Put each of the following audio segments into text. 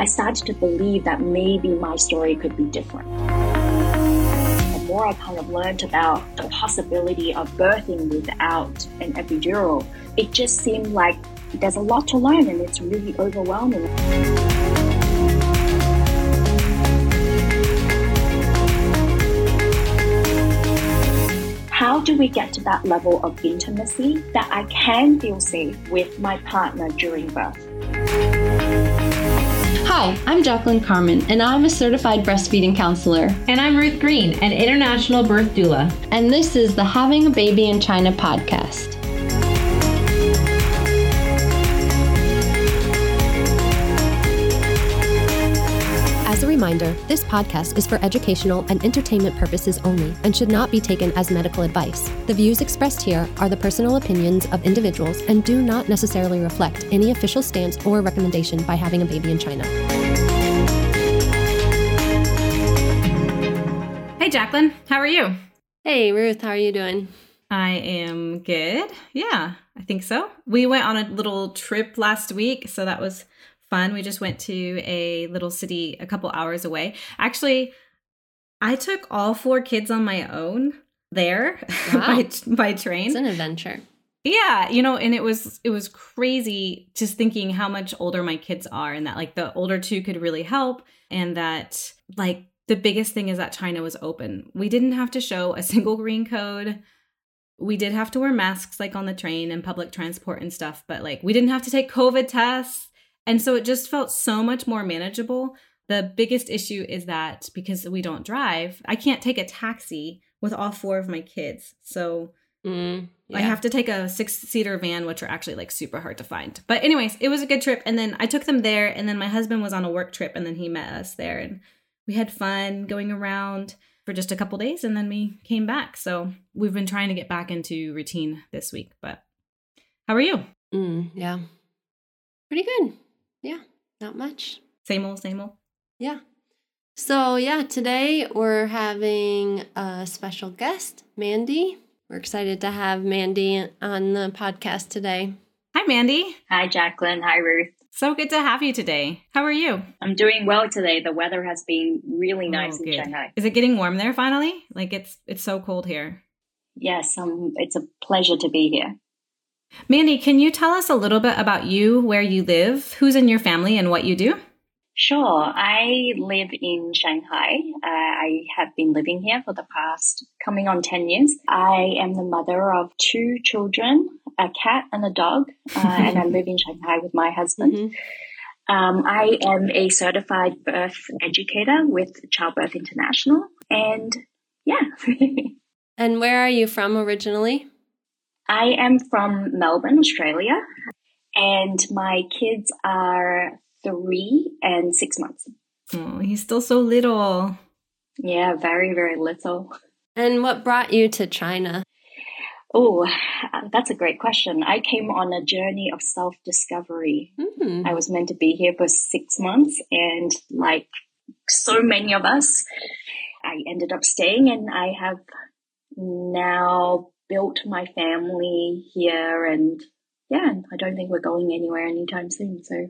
I started to believe that maybe my story could be different. The more I kind of learned about the possibility of birthing without an epidural, it just seemed like there's a lot to learn and it's really overwhelming. how do we get to that level of intimacy that I can feel safe with my partner during birth? Hi, I'm Jacquelyn Carmen, and I'm a certified breastfeeding counselor. And I'm Ruth Green, an international birth doula. And this is the Having a Baby in China podcast. Reminder this podcast is for educational and entertainment purposes only and should not be taken as medical advice. The views expressed here are the personal opinions of individuals and do not necessarily reflect any official stance or recommendation by having a baby in China. Hey, Jacquelyn, how are you? Hey, Ruth, how are you doing? I am good. Yeah, I think so. We went on a little trip last week, so that was fun. We just went to a little city a couple hours away. Actually, I took all four kids on my own there wow. by by train. It's an adventure. Yeah, you know, and it was it was crazy just thinking how much older my kids are and that like the older two could really help and that like the biggest thing is that China was open. We didn't have to show a single green code. We did have to wear masks like on the train and public transport and stuff, but like we didn't have to take COVID tests. And so it just felt so much more manageable. The biggest issue is that because we don't drive, I can't take a taxi with all four of my kids. So mm, yeah. I have to take a six seater van, which are actually like super hard to find. But, anyways, it was a good trip. And then I took them there. And then my husband was on a work trip and then he met us there. And we had fun going around for just a couple days and then we came back. So we've been trying to get back into routine this week. But how are you? Mm, yeah. Pretty good. Yeah, not much. Same old, same old. Yeah. So, yeah, today we're having a special guest, Mandy. We're excited to have Mandy on the podcast today. Hi, Mandy. Hi, Jacquelyn. Hi, Ruth. So good to have you today. How are you? I'm doing well today. The weather has been really oh, nice oh, in Shanghai. Is it getting warm there finally? Like it's it's so cold here. Yes, um, it's a pleasure to be here. Mandy, can you tell us a little bit about you, where you live, who's in your family, and what you do? Sure. I live in Shanghai. Uh, I have been living here for the past coming on 10 years. I am the mother of two children, a cat and a dog, uh, and I live in Shanghai with my husband. Mm-hmm. Um, I am a certified birth educator with Childbirth International. And yeah. and where are you from originally? I am from Melbourne, Australia, and my kids are three and six months. Oh, he's still so little. Yeah, very, very little. And what brought you to China? Oh, that's a great question. I came on a journey of self discovery. Mm-hmm. I was meant to be here for six months, and like so many of us, I ended up staying, and I have now built my family here and yeah, I don't think we're going anywhere anytime soon. So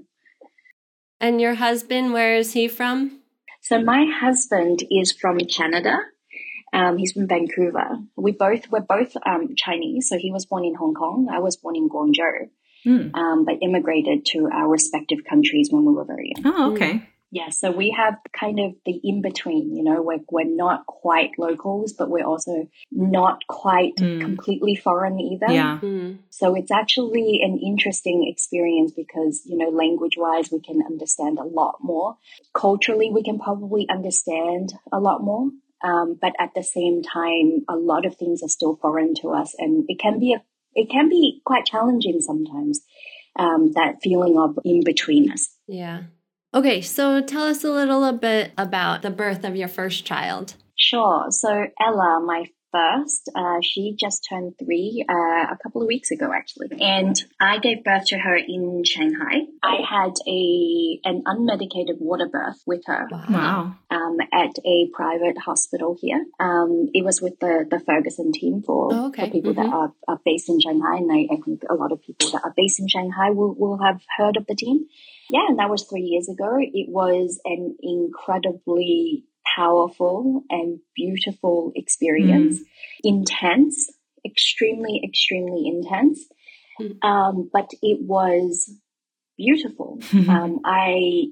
And your husband, where is he from? So my husband is from Canada. Um, he's from Vancouver. We both we're both um, Chinese. So he was born in Hong Kong. I was born in Guangzhou, mm. um, but immigrated to our respective countries when we were very young. Oh, okay. Yeah, so we have kind of the in between, you know, we're, we're not quite locals, but we're also not quite mm. completely foreign either. Yeah. Mm. So it's actually an interesting experience because, you know, language wise, we can understand a lot more. Culturally, we can probably understand a lot more. Um, but at the same time, a lot of things are still foreign to us and it can be a, it can be quite challenging sometimes. Um, that feeling of in betweenness. Yeah. Okay, so tell us a little bit about the birth of your first child. Sure. So Ella, my first. Uh, she just turned three uh, a couple of weeks ago, actually, and I gave birth to her in Shanghai. I had a an unmedicated water birth with her. Wow. Um, at a private hospital here. Um, it was with the, the Ferguson team for, oh, okay. for people mm-hmm. that are, are based in Shanghai, and I, I think a lot of people that are based in Shanghai will, will have heard of the team. Yeah, and that was three years ago. It was an incredibly powerful and beautiful experience. Mm. Intense, extremely, extremely intense. Mm. Um, but it was beautiful. um, I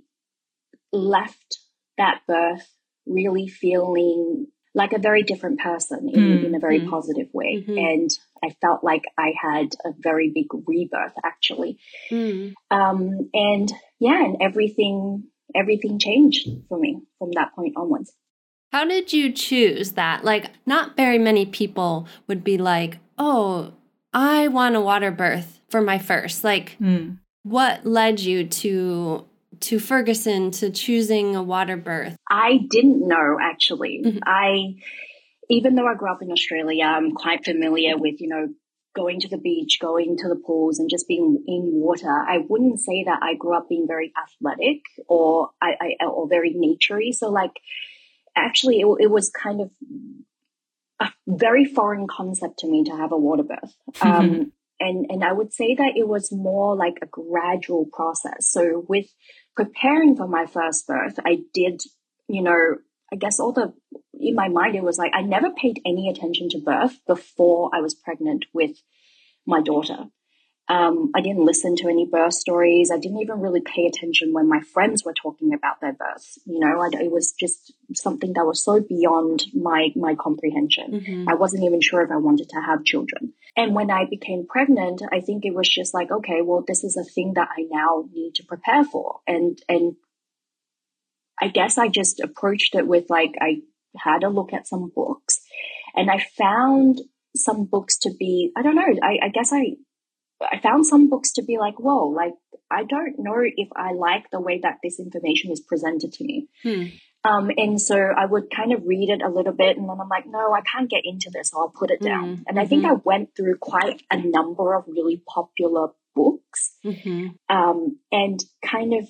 left that birth really feeling like a very different person in, mm. in a very mm. positive way. Mm-hmm. And I felt like I had a very big rebirth actually. Mm. Um, and yeah, and everything everything changed for me from that point onwards. How did you choose that? Like, not very many people would be like, oh, I want a water birth for my first. Like, mm. what led you to to Ferguson to choosing a water birth? I didn't know actually. Mm-hmm. I even though I grew up in Australia, I'm quite familiar with, you know, going to the beach, going to the pools and just being in water. I wouldn't say that I grew up being very athletic or I, I or very naturey. So like actually it, it, was kind of a very foreign concept to me to have a water birth. Um, and, and I would say that it was more like a gradual process. So with preparing for my first birth, I did, you know, I guess all the, in my mind, it was like I never paid any attention to birth before I was pregnant with my daughter. Um, I didn't listen to any birth stories. I didn't even really pay attention when my friends were talking about their births. You know, I, it was just something that was so beyond my my comprehension. Mm-hmm. I wasn't even sure if I wanted to have children. And when I became pregnant, I think it was just like, okay, well, this is a thing that I now need to prepare for, and and I guess I just approached it with like, I had a look at some books and I found some books to be, I don't know, I, I guess I, I found some books to be like, whoa, like, I don't know if I like the way that this information is presented to me. Hmm. Um, and so I would kind of read it a little bit and then I'm like, no, I can't get into this. So I'll put it down. Mm-hmm. And I think mm-hmm. I went through quite a number of really popular books mm-hmm. um, and kind of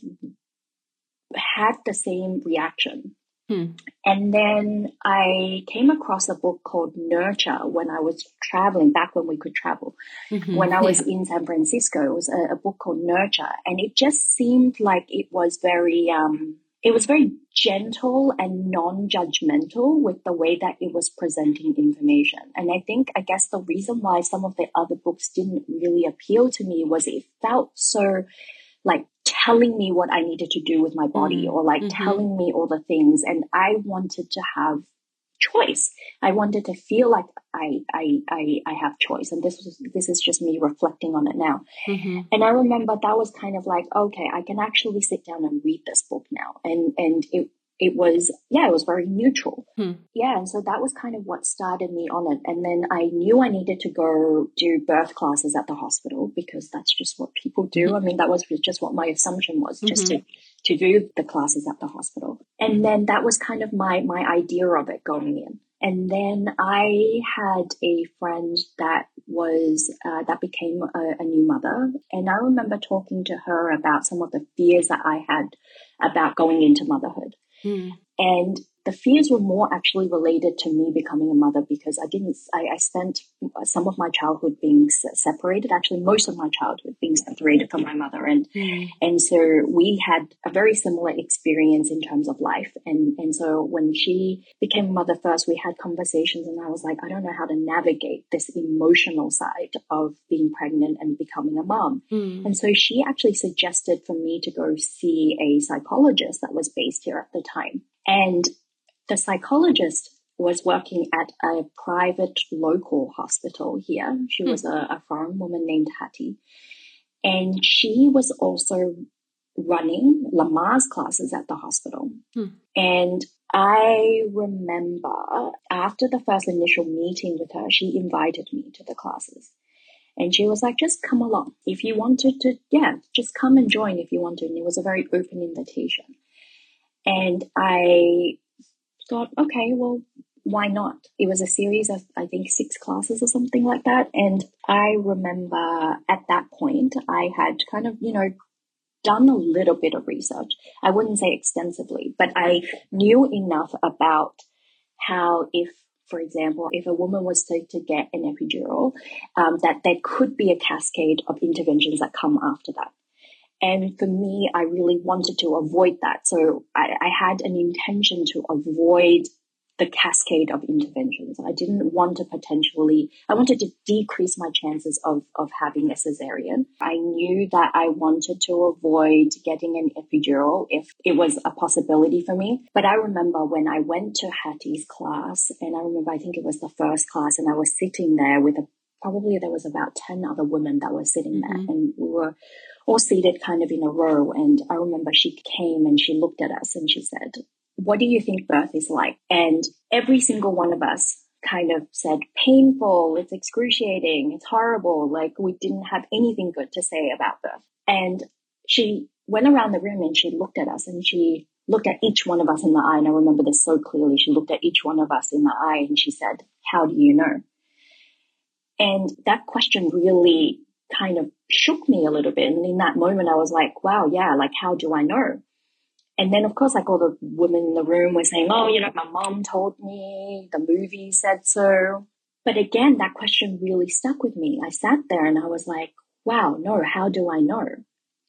had the same reaction. Hmm. And then I came across a book called Nurture when I was traveling back when we could travel. Mm-hmm. When I was yeah. in San Francisco, it was a, a, book called Nurture, and it just seemed like it was very, um, it was very gentle and non-judgmental with the way that it was presenting information. And I think, I guess the reason why some of the other books didn't really appeal to me was it felt so like telling me what I needed to do with my body mm-hmm. or like mm-hmm. telling me all the things. And I wanted to have choice. I wanted to feel like I, I, I, I have choice. And this was, this is just me reflecting on it now. Mm-hmm. And I remember that was kind of like, okay, I can actually sit down and read this book now. And, and it, it was, yeah, it was very neutral. Hmm. Yeah. And so that was kind of what started me on it. And then I knew I needed to go do birth classes at the hospital because that's just what people do. Mm-hmm. I mean, that was just what my assumption was, just mm-hmm. to, to do the classes at the hospital. And then that was kind of my, my idea of it going in. And then I had a friend that was, uh, that became a, a, new mother. And I remember talking to her about some of the fears that I had about going into motherhood. Mm. And the fears were more actually related to me becoming a mother because I didn't, I, I spent some of my childhood being separated, actually most of my childhood being separated from my mother. And, mm. and so we had a very similar experience in terms of life. And, and so when she became mother first, we had conversations and I was like, I don't know how to navigate this emotional side of being pregnant and becoming a mom. Mm. And so she actually suggested for me to go see a psychologist that was based here at the time. And the psychologist was working at a private local hospital here. She hmm. was a, a, foreign woman named Hattie. And she was also running Lamaze classes at the hospital. Hmm. And I remember after the first initial meeting with her, she invited me to the classes. And she was like, just come along. If you wanted to, yeah, just come and join if you wanted. And it was a very open invitation. And I thought, okay, well, why not? It was a series of, I think, six classes or something like that. And I remember at that point, I had kind of, you know, done a little bit of research. I wouldn't say extensively, but I knew enough about how if for example, if a woman was to, to get an epidural, um, that there could be a cascade of interventions that come after that. And for me, I really wanted to avoid that. So I, I had an intention to avoid the cascade of interventions. I didn't want to potentially, I wanted to decrease my chances of, of having a cesarean. I knew that I wanted to avoid getting an epidural if it was a possibility for me. But I remember when I went to Hattie's class, and I remember I think it was the first class, and I was sitting there with a probably there was about 10 other women that were sitting mm-hmm. there and we were all seated kind of in a row and i remember she came and she looked at us and she said what do you think birth is like? And every single one of us kind of said, painful, it's excruciating, it's horrible. Like we didn't have anything good to say about birth. And she went around the room and she looked at us and she looked at each one of us in the eye. And I remember this so clearly. She looked at each one of us in the eye and she said, how do you know? And that question really kind of shook me a little bit. And in that moment, I was like, wow, yeah, like, how do I know? And then, of course, like all the women in the room were saying, oh, you know, my mom told me, the movie said so. But again, that question really stuck with me. I sat there and I was like, wow, no, how do I know?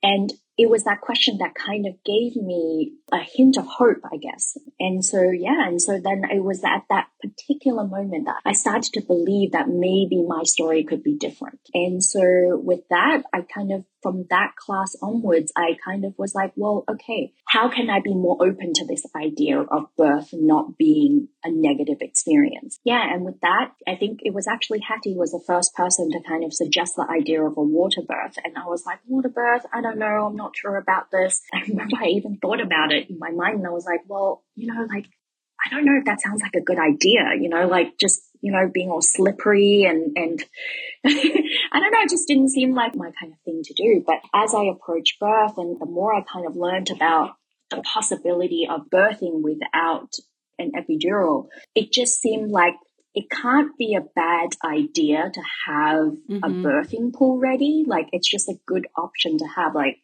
And it was that question that kind of gave me a hint of hope, I guess. And so, yeah. And so then it was at that particular moment that I started to believe that maybe my story could be different. And so with that, I kind of from that class onwards, I kind of was like, well, okay, how can I be more open to this idea of birth not being a negative experience? Yeah. And with that, I think it was actually Hattie was the first person to kind of suggest the idea of a water birth. And I was like, water birth? I don't know. I'm not sure about this. I remember I even thought about it in my mind and I was like, well, you know, like, I don't know if that sounds like a good idea, you know, like just, you know, being all slippery and, and I don't know, it just didn't seem like my kind of thing to do. But as I approached birth and the more I kind of learned about the possibility of birthing without an epidural, it just seemed like it can't be a bad idea to have mm-hmm. a birthing pool ready. Like it's just a good option to have. Like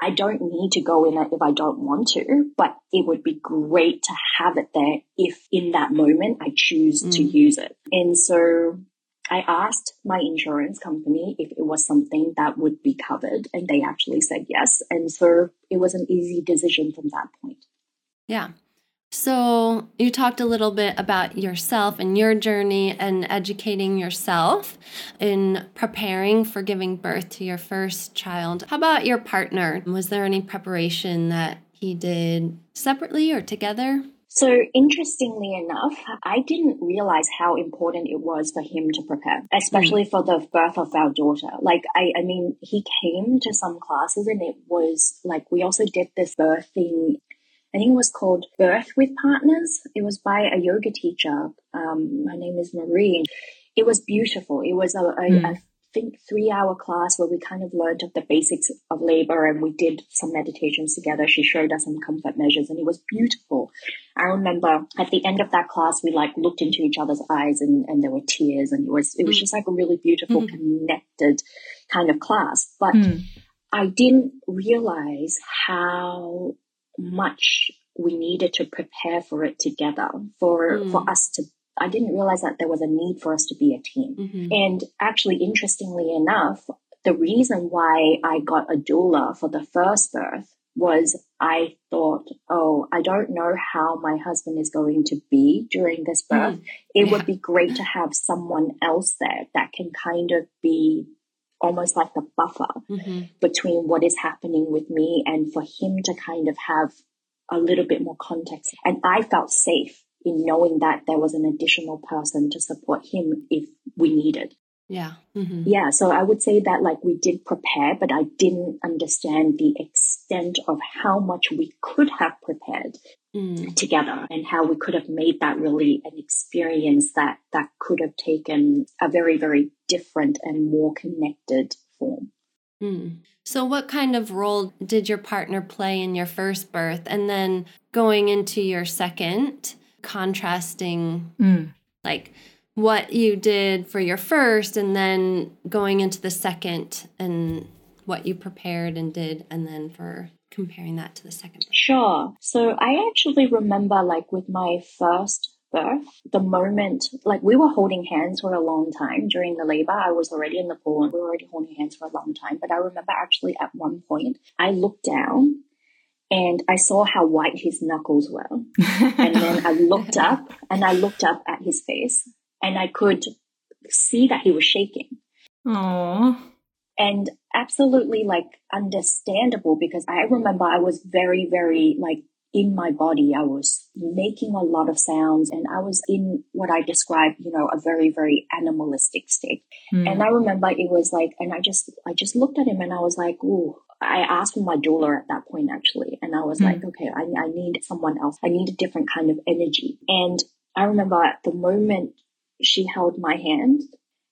I don't need to go in it if I don't want to, but it would be great to have it there if in that moment I choose mm. to use it. And so I asked my insurance company if it was something that would be covered, and they actually said yes. And so it was an easy decision from that point. Yeah. So, you talked a little bit about yourself and your journey and educating yourself in preparing for giving birth to your first child. How about your partner? Was there any preparation that he did separately or together? So, interestingly enough, I didn't realize how important it was for him to prepare, especially mm. for the birth of our daughter. Like, I, I mean, he came to some classes and it was like, we also did this birthing I think it was called Birth with Partners. It was by a yoga teacher. Um, her name is Marie. It was beautiful. It was a, a, mm. a think three hour class where we kind of learned of the basics of labor and we did some meditations together. She showed us some comfort measures and it was beautiful. I remember at the end of that class, we like looked into each other's eyes and, and there were tears and it was, it was mm. just like a really beautiful, mm. connected kind of class. But mm. I didn't realize how much we needed to prepare for it together for mm. for us to I didn't realize that there was a need for us to be a team. Mm-hmm. And actually interestingly enough, the reason why I got a doula for the first birth was I thought, oh, I don't know how my husband is going to be during this birth. Mm. It yeah. would be great to have someone else there that can kind of be almost like the buffer mm-hmm. between what is happening with me and for him to kind of have a little bit more context. And I felt safe in knowing that there was an additional person to support him if we needed. Yeah. Mm-hmm. Yeah. So I would say that like we did prepare, but I didn't understand the extent of how much we could have prepared mm. together and how we could have made that really an experience that that could have taken a very, very different and more connected form. Mm. So, what kind of role did your partner play in your first birth? And then going into your second, contrasting mm. like what you did for your first and then going into the second and what you prepared and did and then for comparing that to the second sure so i actually remember like with my first birth the moment like we were holding hands for a long time during the labor i was already in the pool and we were already holding hands for a long time but i remember actually at one point i looked down and I saw how white his knuckles were. and then I looked up and I looked up at his face and I could see that he was shaking. Aww. And absolutely like understandable because I remember I was very, very like in my body. I was making a lot of sounds and I was in what I describe, you know, a very, very animalistic state. Mm. And I remember it was like, and I just, I just looked at him and I was like, ooh, I asked for my doula at that point actually. And I was mm. like, okay, I, I need someone else. I need a different kind of energy. And I remember at the moment she held my hand,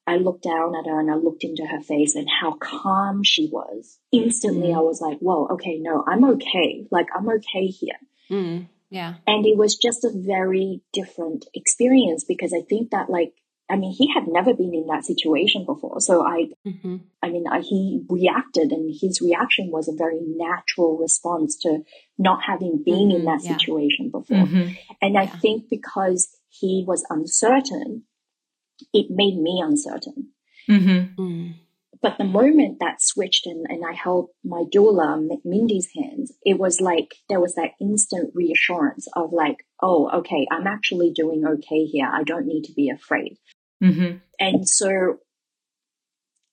I looked down at her and I looked into her face and how calm she was. Instantly, mm. I was like, whoa, okay, no, I'm okay. Like, I'm okay here. Mm. Yeah. And it was just a very different experience because I think that, like, I mean, he had never been in that situation before. So I, mm-hmm. I mean, I, he reacted and his reaction was a very natural response to not having been mm-hmm. in that situation before. Mm-hmm. And yeah. I think because he was uncertain, it made me uncertain. Mm-hmm. Mm. But the moment that switched and, and I held my doula, Mindy's hands, it was like there was that instant reassurance of like, oh, okay, I'm actually doing okay here. I don't need to be afraid. Mm-hmm. And so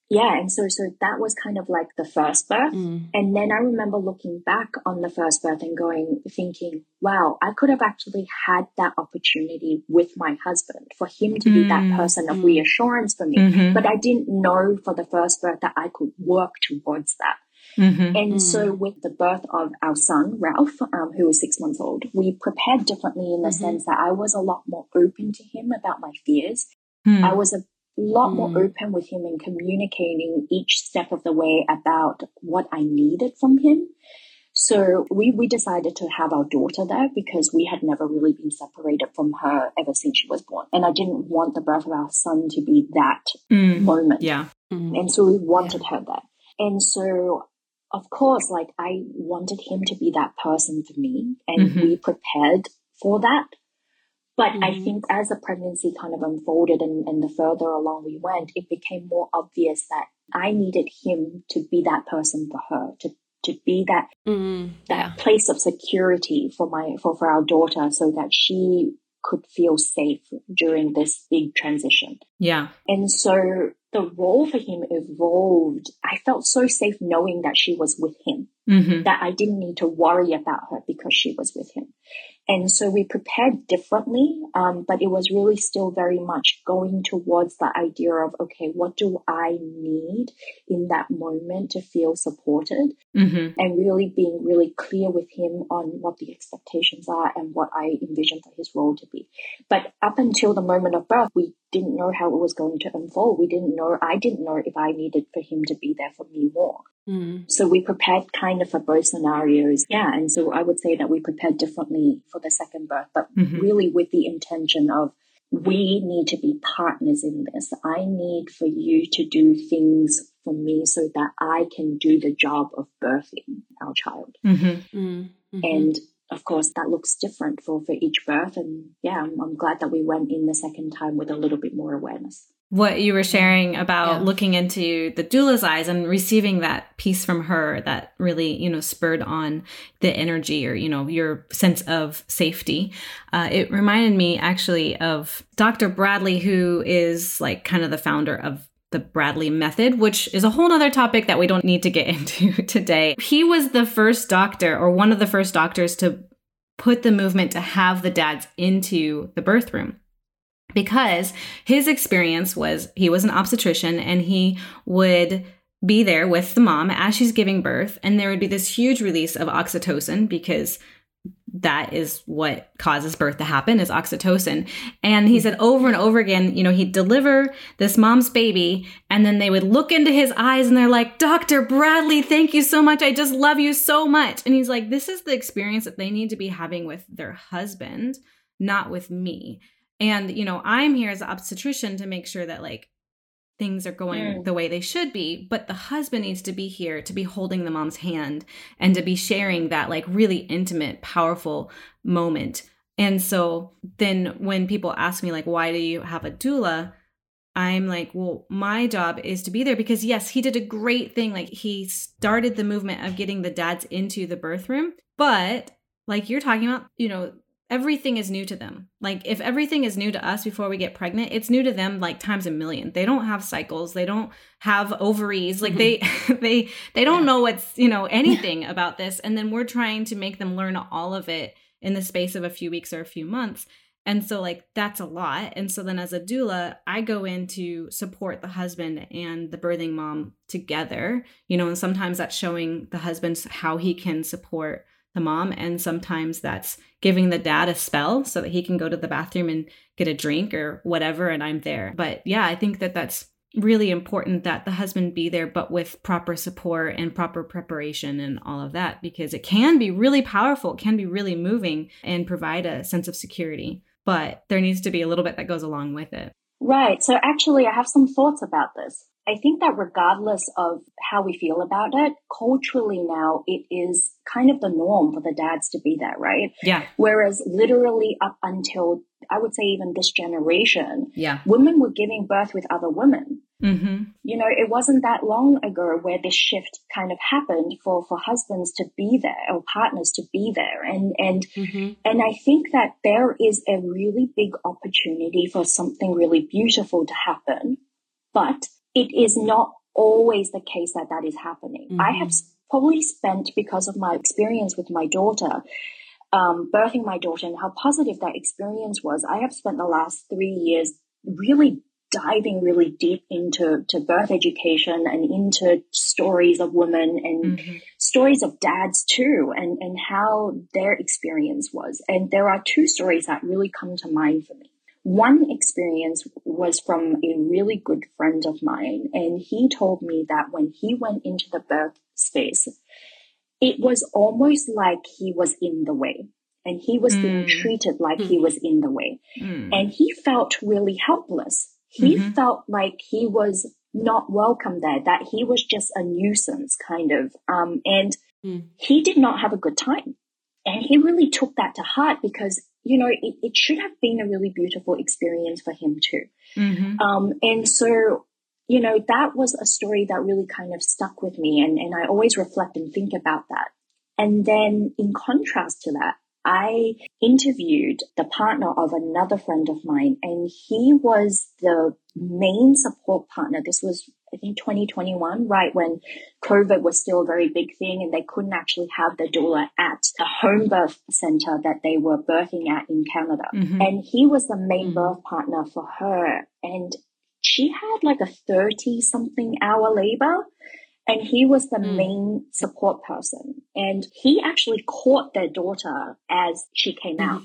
yeah, and so so that was kind of like the first birth. Mm. And then I remember looking back on the first birth and going thinking, wow, I could have actually had that opportunity with my husband for him to mm. be that mm. person of mm. reassurance for me. Mm-hmm. But I didn't know for the first birth that I could work towards that. Mm-hmm. And mm. so with the birth of our son, Ralph, um, who was six months old, we prepared differently in the mm-hmm. sense that I was a lot more open to him about my fears. Hmm. I was a lot more mm. open with him and communicating each step of the way about what I needed from him. So we, we decided to have our daughter there because we had never really been separated from her ever since she was born. And I didn't want the birth of our son to be that mm. moment. Yeah. Mm. And so we wanted yeah. her there. And so, of course, like I wanted him to be that person for me and mm-hmm. we prepared for that. But mm-hmm. I think as the pregnancy kind of unfolded and, and the further along we went, it became more obvious that I needed him to be that person for her, to to be that mm, that place of security for my for, for our daughter so that she could feel safe during this big transition. Yeah. And so the role for him evolved. I felt so safe knowing that she was with him, mm-hmm. that I didn't need to worry about her because she was with him. And so we prepared differently, um, but it was really still very much going towards the idea of, okay, what do I need in that moment to feel supported? Mm-hmm. And really being really clear with him on what the expectations are and what I envision for his role to be. But up until the moment of birth, we didn't know how it was going to unfold. We didn't know, I didn't know if I needed for him to be there for me more. Mm. So we prepared kind of for both scenarios. Yeah. And so I would say that we prepared differently for the second birth, but mm-hmm. really with the intention of we need to be partners in this. I need for you to do things for me so that I can do the job of birthing our child. Mm-hmm. Mm-hmm. And of course, that looks different for, for each birth. And yeah, I'm, I'm glad that we went in the second time with a little bit more awareness what you were sharing about yeah. looking into the doula's eyes and receiving that piece from her that really you know spurred on the energy or you know your sense of safety uh, it reminded me actually of dr bradley who is like kind of the founder of the Bradley method, which is a whole other topic that we don't need to get into today. He was the first doctor or one of the first doctors to put the movement to have the dads into the birth room because his experience was he was an obstetrician and he would be there with the mom as she's giving birth and there would be this huge release of oxytocin because that is what causes birth to happen is oxytocin. And he said over and over again you know he'd deliver this mom's baby and then they would look into his eyes and they're like dr bradley thank you so much. I just love you so much. And he's like this is the experience that they need to be having with their husband not with me. And, you know, I'm here as an obstetrician to make sure that like things are going mm. the way they should be, but the husband needs to be here to be holding the mom's hand and to be sharing that like really intimate, powerful moment. And so then when people ask me like why do you have a doula? I'm like, well, my job is to be there because yes, he did a great thing. Like he started the movement of getting the dads into the birth room, but like you're talking about, you know, everything is new to them. Like if everything is new to us before we get pregnant, it's new to them like times a million. They don't have cycles, they don't have ovaries, like they mm-hmm. they they don't know what's, you know, anything about this and then we're trying to make them learn all of it in the space of a few weeks or a few months. And so like that's a lot. And so then as a doula, I go in to support the husband and the birthing mom together, you know, and sometimes that's showing the husband how he can support the mom and sometimes that's giving the dad a spell so that he can go to the bathroom and get a drink or whatever and I'm there. But yeah, I think that that's really important that the husband be there but with proper support and proper preparation and all of that because it can be really powerful, it can be really moving and provide a sense of security. But there needs to be a little bit that goes along with it. Right. So actually I have some thoughts about this. I think that regardless of how we feel about it, culturally now it is kind of the norm for the dads to be there, right? Yeah. Whereas literally up until I would say even this generation, yeah, women were giving birth with other women. Mm-hmm. You know, it wasn't that long ago where this shift kind of happened for for husbands to be there or partners to be there, and and mm-hmm. and I think that there is a really big opportunity for something really beautiful to happen, but it is not always the case that that is happening. Mm-hmm. I have probably spent, because of my experience with my daughter, um, birthing my daughter and how positive that experience was, I have spent the last three years really diving really deep into to birth education and into stories of women and mm-hmm. stories of dads too and, and how their experience was. And there are two stories that really come to mind for me. One experience was from a really good friend of mine, and he told me that when he went into the birth space, it was almost like he was in the way and he was mm. being treated like mm. he was in the way. Mm. And he felt really helpless. He mm-hmm. felt like he was not welcome there, that he was just a nuisance kind of. Um, and mm. he did not have a good time. And he really took that to heart because you know, it, it should have been a really beautiful experience for him too. Mm-hmm. Um, and so, you know, that was a story that really kind of stuck with me. And, and I always reflect and think about that. And then in contrast to that, I interviewed the partner of another friend of mine and he was the main support partner. This was, I think 2021, right when COVID was still a very big thing and they couldn't actually have the doula at the home birth center that they were birthing at in Canada. Mm-hmm. And he was the main mm-hmm. birth partner for her. And she had like a 30 something hour labor and he was the mm. main support person. And he actually caught their daughter as she came mm. out.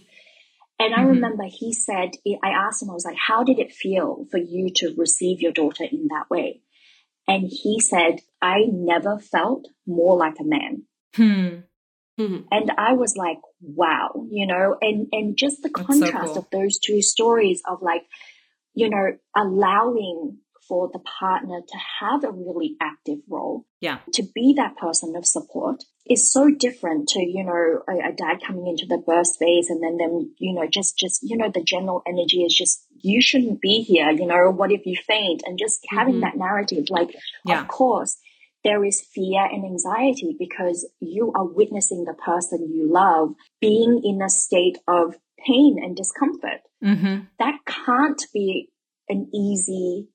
And I mm-hmm. remember he said, I asked him, I was like, how did it feel for you to receive your daughter in that way? And he said, I never felt more like a man. Hmm. Mm-hmm. And I was like, wow, you know, and, and just the contrast so cool. of those two stories of like, you know, allowing for the partner to have a really active role. Yeah. To be that person of support is so different to, you know, a, a dad coming into the birth space and then them, you know, just, just, you know, the general energy is just, you shouldn't be here, you know, what if you faint? And just mm-hmm. having that narrative, like, yeah. of course, there is fear and anxiety because you are witnessing the person you love being in a state of pain and discomfort. Mm-hmm. That can't be an easy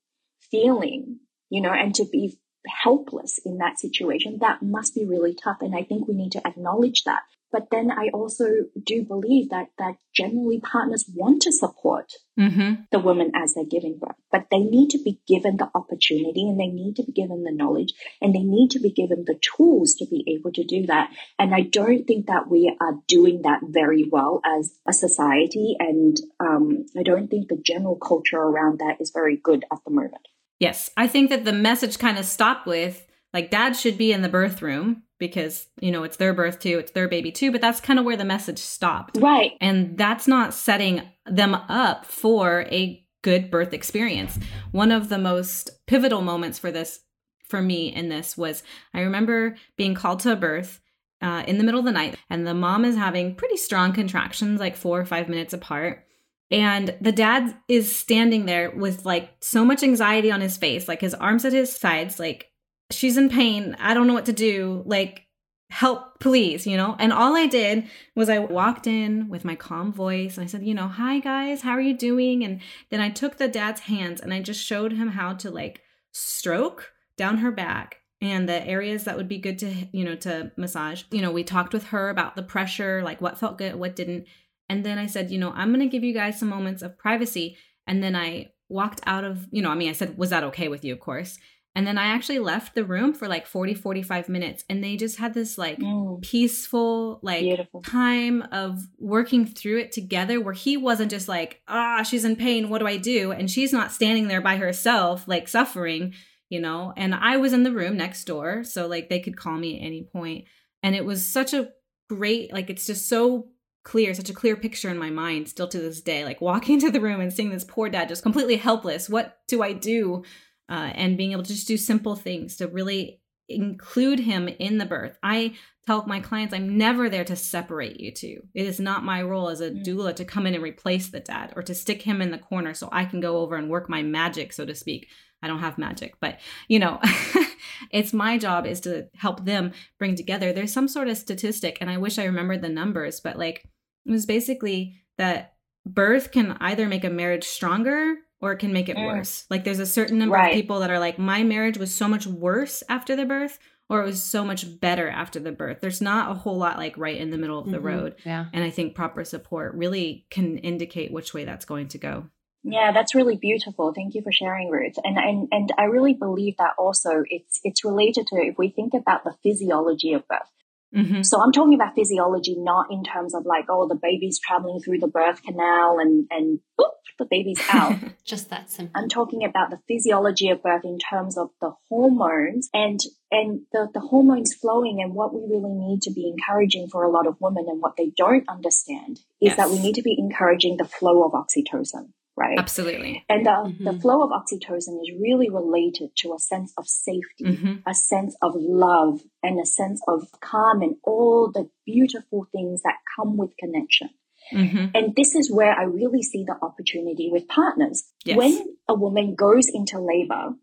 feeling, you know, and to be helpless in that situation, that must be really tough. And I think we need to acknowledge that. But then I also do believe that that generally partners want to support mm-hmm. the woman as they're giving birth, but they need to be given the opportunity and they need to be given the knowledge and they need to be given the tools to be able to do that. And I don't think that we are doing that very well as a society. And um, I don't think the general culture around that is very good at the moment. Yes. I think that the message kind of stopped with like dad should be in the birth room because you know it's their birth too it's their baby too but that's kind of where the message stopped. Right. And that's not setting them up for a good birth experience. One of the most pivotal moments for this for me in this was i remember being called to a birth uh, in the middle of the night and the mom is having pretty strong contractions like four or five minutes apart and the dad is standing there with like so much anxiety on his face like his arms at his sides like she's in pain. I don't know what to do. Like, help, please, you know? And all I did was I walked in with my calm voice and I said, you know, hi guys, how are you doing? And then I took the dad's hands and I just showed him how to like stroke down her back and the areas that would be good to, you know, to massage. You know, we talked with her about the pressure, like what felt good, what didn't. And then I said, you know, I'm going to give you guys some moments of privacy. And then I walked out of, you know, I mean, I said, was that okay with you, of course? And then I actually left the room for like 40, 45 minutes. And they just had this like mm. peaceful, like Beautiful. time of working through it together where he wasn't just like, ah, she's in pain. What do I do? And she's not standing there by herself, like suffering, you know? And I was in the room next door. So like they could call me at any point. And it was such a great, like, it's just so clear, such a clear picture in my mind still to this day. Like walking into the room and seeing this poor dad just completely helpless. What do I do? Uh, and being able to just do simple things to really include him in the birth. I tell my clients I'm never there to separate you two. It is not my role as a mm. doula to come in and replace the dad or to stick him in the corner so I can go over and work my magic, so to speak. I don't have magic, but you know, it's my job is to help them bring together. There's some sort of statistic, and I wish I remembered the numbers, but like it was basically that birth can either make a marriage stronger or it can make it mm. worse. Like there's a certain number right. of people that are like, my marriage was so much worse after the birth, or it was so much better after the birth. There's not a whole lot like right in the middle of the mm-hmm. road. Yeah. And I think proper support really can indicate which way that's going to go. Yeah, that's really beautiful. Thank you for sharing, Ruth. And and and I really believe that also it's it's related to if we think about the physiology of birth. Mm-hmm. So I'm talking about physiology, not in terms of like, oh, the baby's traveling through the birth canal and, and boop, the baby's out. Just that simple. I'm talking about the physiology of birth in terms of the hormones and, and the, the hormones flowing and what we really need to be encouraging for a lot of women and what they don't understand is yes. that we need to be encouraging the flow of oxytocin right? Absolutely. And the, mm-hmm. the flow of oxytocin is really related to a sense of safety, mm-hmm. a sense of love, and a sense of calm and all the beautiful things that come with connection. Mm-hmm. And this is where I really see the opportunity with partners. Yes. When a woman goes into labor,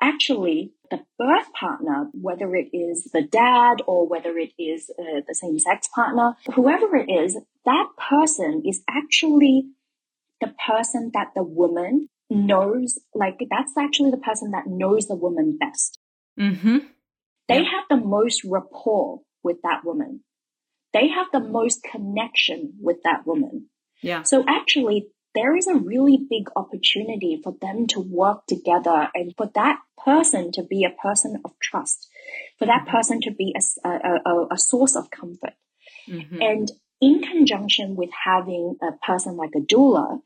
actually the birth partner, whether it is the dad or whether it is uh, the same sex partner, whoever it is, that person is actually the person that the woman knows, like that's actually the person that knows the woman best. Mm-hmm. They yeah. have the most rapport with that woman. They have the most connection with that woman. Yeah. So actually, there is a really big opportunity for them to work together and for that person to be a person of trust, for that mm-hmm. person to be a, a, a source of comfort. Mm-hmm. And in conjunction with having a person like a doula,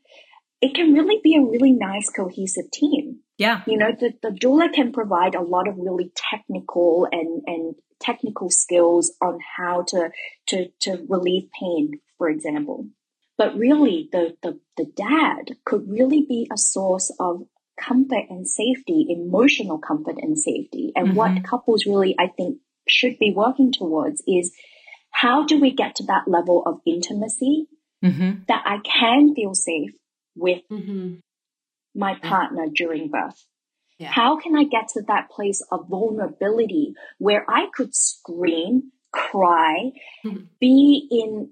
it can really be a really nice cohesive team. Yeah. You know, the, the doula can provide a lot of really technical and, and technical skills on how to, to, to relieve pain, for example. But really the, the, the dad could really be a source of comfort and safety, emotional comfort and safety. And mm-hmm. what couples really, I think, should be working towards is how do we get to that level of intimacy mm-hmm. that I can feel safe with mm-hmm. my partner yeah. during birth? Yeah. How can I get to that place of vulnerability where I could scream, cry, mm-hmm. be in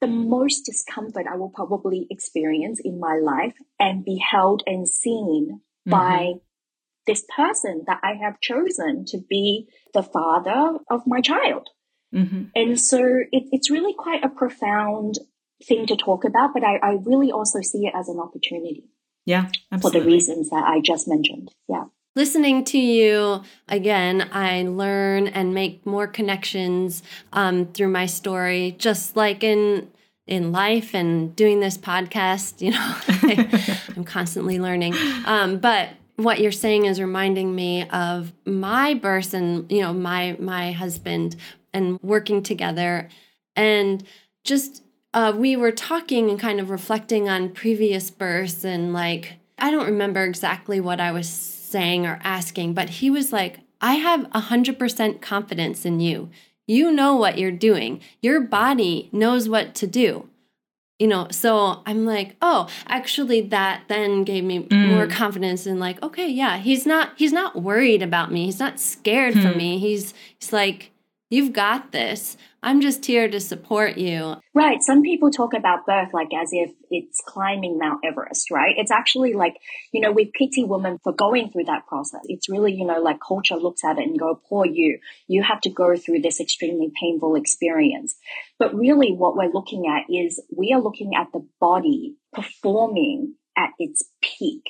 the most discomfort I will probably experience in my life and be held and seen by mm-hmm. this person that I have chosen to be the father of my child. Mm-hmm. And so it, it's really quite a profound thing to talk about, but I, I really also see it as an opportunity. Yeah, absolutely. For the reasons that I just mentioned. Yeah. Listening to you again, I learn and make more connections um, through my story, just like in in life and doing this podcast. You know, I, am constantly learning. Um, but what you're saying is reminding me of my birth and you know my my husband and working together. And just uh, we were talking and kind of reflecting on previous births and like I don't remember exactly what I was saying or asking, but he was like, I have 100% confidence in you. You know what you're doing. Your body knows what to do. You know, so I'm like, oh, actually that then gave me mm. more confidence in like, okay, yeah, he's not he's not worried about me. He's not scared for hmm. me. He's he's like, you've got this. I'm just here to support you. Right. Some people talk about birth like as if it's climbing Mount Everest, right? It's actually like, you know, we pity women for going through that process. It's really, you know, like culture looks at it and go, poor you. You have to go through this extremely painful experience. But really what we're looking at is we are looking at the body performing at its peak.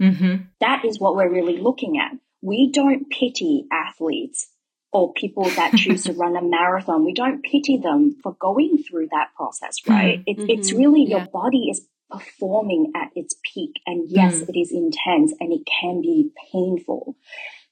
Mm-hmm. That is what we're really looking at. We don't pity athletes or people that choose to run a marathon. We don't pity them for going through that process, hmm. right? Mm-hmm. It, it's really yeah. your body is performing at its peak. And yes, mm. it is intense and it can be painful.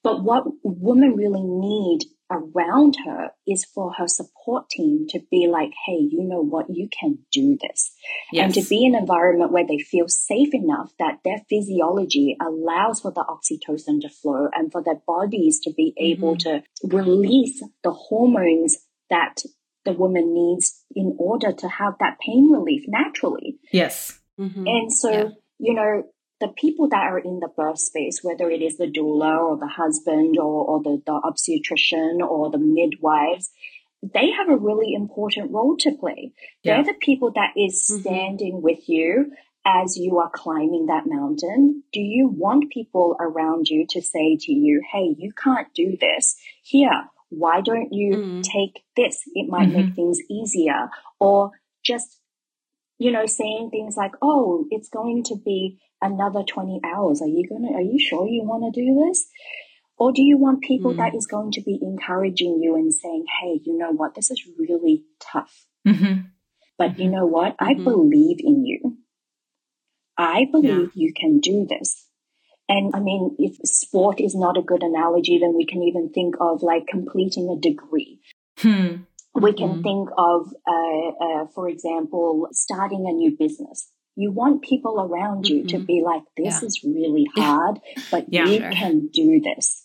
But what women really need around her is for her support team to be like, hey, you know what? You can do this. Yes. And to be in an environment where they feel safe enough that their physiology allows for the oxytocin to flow and for their bodies to be able mm-hmm. to release the hormones that the woman needs in order to have that pain relief naturally. Yes. Mm-hmm. And so, yeah. you know, the people that are in the birth space, whether it is the doula or the husband or, or the, the obstetrician or the midwives, they have a really important role to play. Yeah. They're the people that is mm-hmm. standing mm-hmm. with you as you are climbing that mountain. Do you want people around you to say to you, Hey, you can't do this here. Why don't you mm-hmm. take this? It might make mm-hmm. things easier or just, you know, saying things like, Oh, it's going to be another 20 hours. Are you gonna, are you sure you want to do this? Or do you want people mm. that is going to be encouraging you and saying, Hey, you know what? This is really tough. Mm-hmm. But mm-hmm. you know what? I mm-hmm. believe in you. I believe yeah. you can do this. And I mean, if sport is not a good analogy, then we can even think of like completing a degree. Hmm. We can mm think of, uh, uh, for example, starting a new business you want people around you mm-hmm. to be like, this yeah. is really hard, but yeah, you sure. can do this.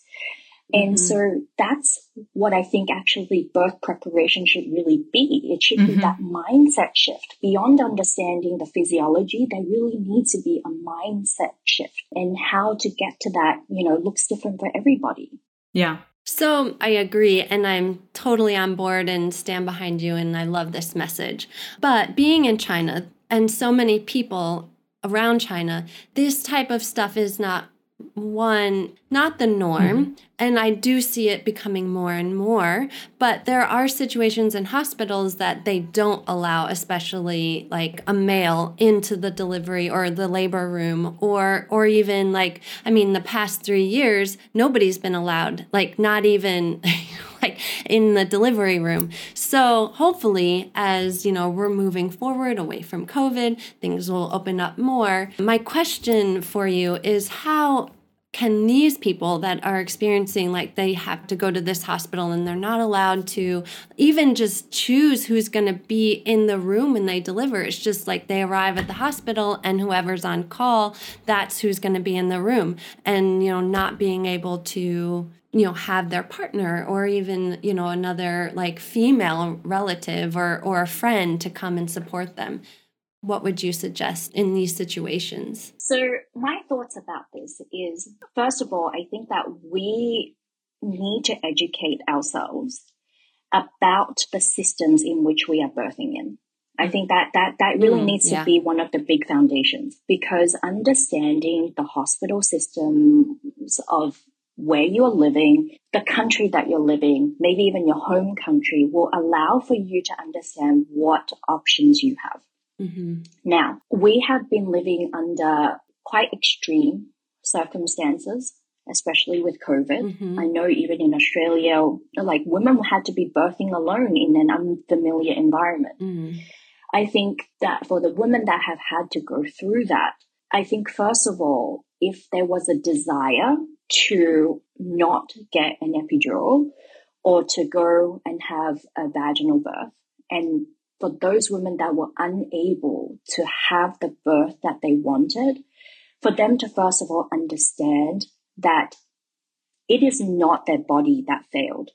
And mm-hmm. so that's what I think actually birth preparation should really be. It should mm-hmm. be that mindset shift. Beyond understanding the physiology, there really needs to be a mindset shift. And how to get to that, you know, looks different for everybody. Yeah. So I agree, and I'm totally on board and stand behind you, and I love this message. But being in China, and so many people around China, this type of stuff is not one not the norm mm-hmm. and i do see it becoming more and more but there are situations in hospitals that they don't allow especially like a male into the delivery or the labor room or or even like i mean the past 3 years nobody's been allowed like not even like in the delivery room. So hopefully as you know we're moving forward away from covid things will open up more. My question for you is how can these people that are experiencing like they have to go to this hospital and they're not allowed to even just choose who's going to be in the room when they deliver. It's just like they arrive at the hospital and whoever's on call that's who's going to be in the room. And you know not being able to you know have their partner or even you know another like female relative or or a friend to come and support them what would you suggest in these situations? So, my thoughts about this is first of all, I think that we need to educate ourselves about the systems in which we are birthing in. I think that that, that really mm, needs to yeah. be one of the big foundations because understanding the hospital systems of where you're living, the country that you're living, maybe even your home country will allow for you to understand what options you have. Mm-hmm. Now, we have been living under quite extreme circumstances, especially with COVID. Mm-hmm. I know even in Australia, like women had to be birthing alone in an unfamiliar environment. Mm-hmm. I think that for the women that have had to go through that, I think first of all, if there was a desire to not get an epidural, or to go and have a vaginal birth. And for those women that were unable to have the birth that they wanted, for them to first of all understand that it is not their body that failed.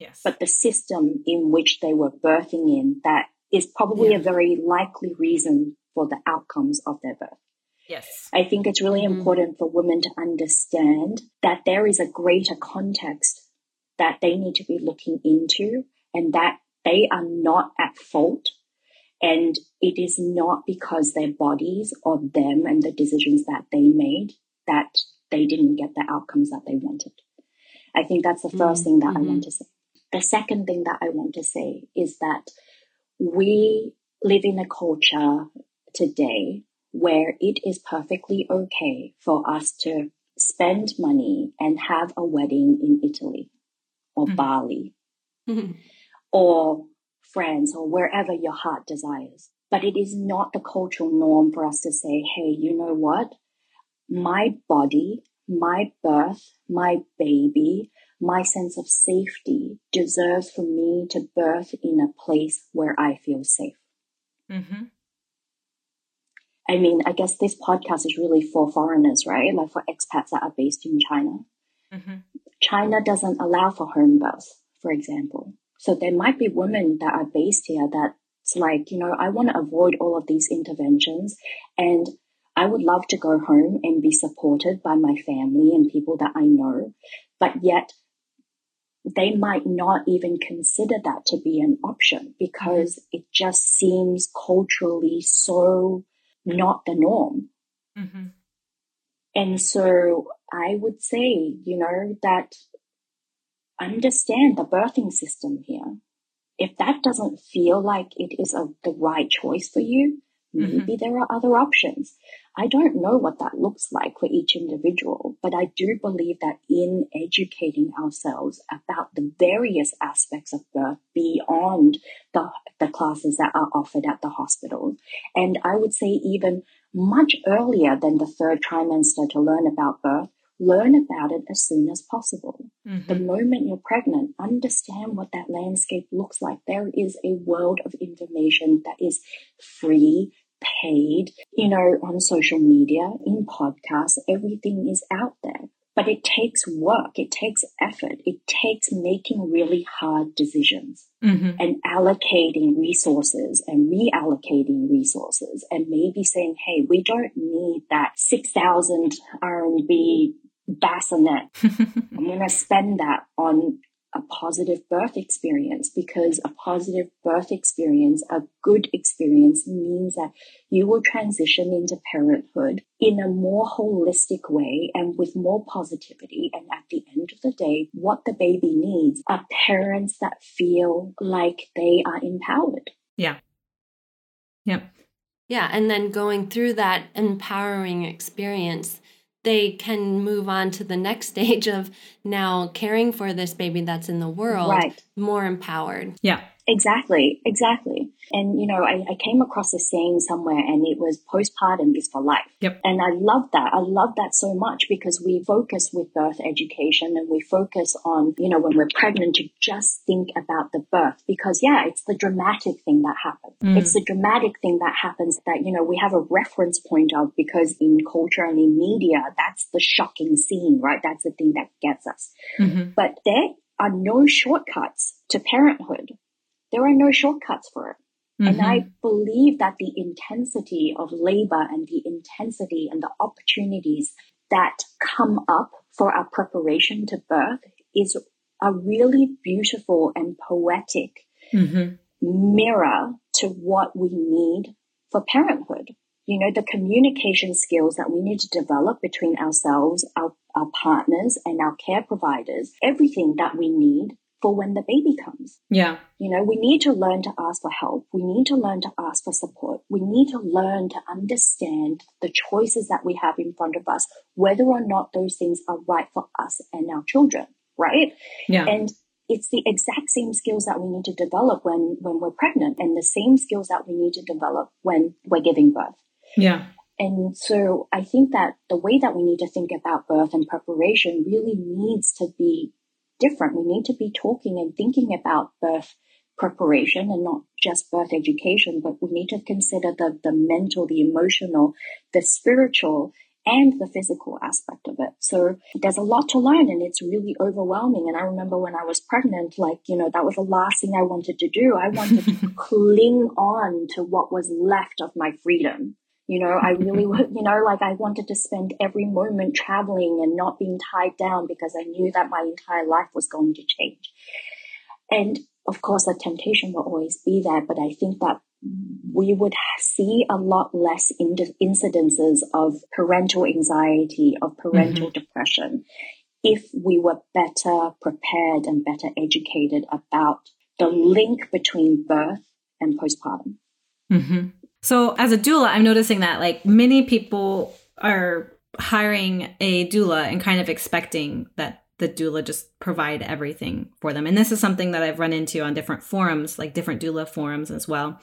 Yes. But the system in which they were birthing in that is probably yeah. a very likely reason for the outcomes of their birth. Yes. I think it's really mm-hmm. important for women to understand that there is a greater context that they need to be looking into and that they are not at fault. And it is not because their bodies or them and the decisions that they made that they didn't get the outcomes that they wanted. I think that's the 1st mm-hmm. thing that mm-hmm. I want to say. The second thing that I want to say is that we live in a culture today where it is perfectly okay for us to spend money and have a wedding in Italy or mm-hmm. Bali mm-hmm. Or friends or wherever your heart desires. But it is not the cultural norm for us to say, hey, you know what? My body, my birth, my baby, my sense of safety deserves for me to birth in a place where I feel safe. Mm-hmm. I mean, I guess this podcast is really for foreigners, right? Like for expats that are based in China. Mm-hmm. China doesn't allow for home birth, for example. So there might be women that are based here that's like, you know, I want to avoid all of these interventions and I would love to go home and be supported by my family and people that I know, but yet they might not even consider that to be an option because mm-hmm. it just seems culturally so not the norm. Mm-hmm. And so I would say, you know, that understand the birthing system here. If that doesn't feel like it is a, the right choice for you, maybe mm-hmm. there are other options. I don't know what that looks like for each individual, but I do believe that in educating ourselves about the various aspects of birth beyond the, the classes that are offered at the hospital, and I would say even much earlier than the third trimester to learn about birth, learn about it as soon as possible. Mm-hmm. The moment you're pregnant, understand what that landscape looks like. There is a world of information that is free, paid, you know, on social media, in podcasts, everything is out there. But it takes work, it takes effort, it takes making really hard decisions mm-hmm. and allocating resources and reallocating resources and maybe saying, hey, we don't need that 6,000 RMB bassinet. I'm going to spend that on a positive birth experience because a positive birth experience, a good experience means that you will transition into parenthood in a more holistic way and with more positivity. And at the end of the day, what the baby needs are parents that feel like they are empowered. Yeah. Yep. Yeah. And then going through that empowering experience, they can move on to the next stage of now caring for this baby that's in the world right. more empowered. Yeah. Exactly, exactly. And, you know, I, I, came across a saying somewhere and it was postpartum is for life. Yep. And I love that. I love that so much because we focus with birth education and we focus on, you know, when we're pregnant to just think about the birth because, yeah, it's the dramatic thing that happens. Mm. It's the dramatic thing that happens that, you know, we have a reference point of because in culture and in media, that's the shocking scene, right? That's the thing that gets us. Mm-hmm. But there are no shortcuts to parenthood there are no shortcuts for it. Mm-hmm. And I believe that the intensity of labor and the intensity and the opportunities that come up for our preparation to birth is a really beautiful and poetic mm-hmm. mirror to what we need for parenthood. You know, the communication skills that we need to develop between ourselves, our, our partners, and our care providers, everything that we need for when the baby comes. Yeah. You know, we need to learn to ask for help. We need to learn to ask for support. We need to learn to understand the choices that we have in front of us, whether or not those things are right for us and our children, right? Yeah. And it's the exact same skills that we need to develop when, when we're pregnant and the same skills that we need to develop when we're giving birth. Yeah. And so I think that the way that we need to think about birth and preparation really needs to be different. We need to be talking and thinking about birth preparation and not just birth education, but we need to consider the, the mental, the emotional, the spiritual, and the physical aspect of it. So there's a lot to learn and it's really overwhelming. And I remember when I was pregnant, like, you know, that was the last thing I wanted to do. I wanted to cling on to what was left of my freedom. You know, I really, you know, like I wanted to spend every moment traveling and not being tied down because I knew that my entire life was going to change. And of course, the temptation will always be there, but I think that we would see a lot less incidences of parental anxiety, of parental mm-hmm. depression, if we were better prepared and better educated about the link between birth and postpartum. Mm-hmm. So, as a doula, I'm noticing that like many people are hiring a doula and kind of expecting that the doula just provide everything for them. And this is something that I've run into on different forums, like different doula forums as well.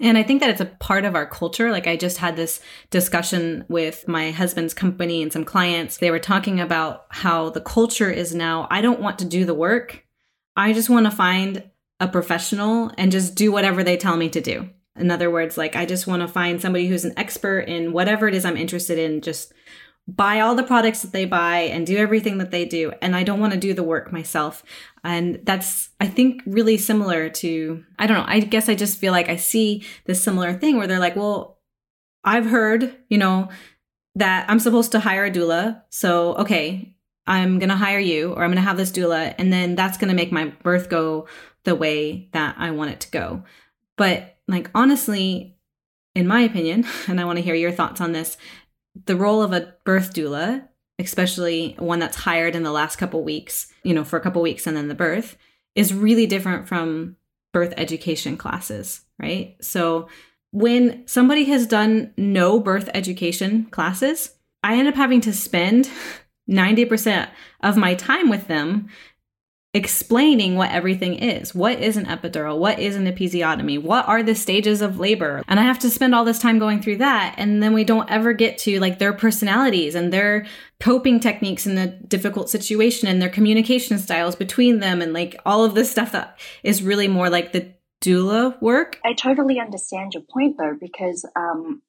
And I think that it's a part of our culture. Like I just had this discussion with my husband's company and some clients. They were talking about how the culture is now, I don't want to do the work. I just want to find a professional and just do whatever they tell me to do. In other words, like I just want to find somebody who's an expert in whatever it is I'm interested in, just buy all the products that they buy and do everything that they do and i don't want to do the work myself. And that's i think really similar to i don't know i guess i just feel like i see this similar thing where they're like well i've heard you know that i'm supposed to hire a doula so okay i'm going to hire you or i'm going to have this doula and then that's going to make my birth go the way that i want it to go but like honestly in my opinion and i want to hear your thoughts on this the role of a birth doula, especially one that's hired in the last couple weeks, you know, for a couple weeks and then the birth, is really different from birth education classes, right? So when somebody has done no birth education classes, I end up having to spend 90% of my time with them explaining what everything is. What is an epidural? What is an episiotomy? What are the stages of labor? And I have to spend all this time going through that. And then we don't ever get to like their personalities and their coping techniques in a difficult situation and their communication styles between them and like all of this stuff that is really more like the doula work. I totally understand your point though, because um,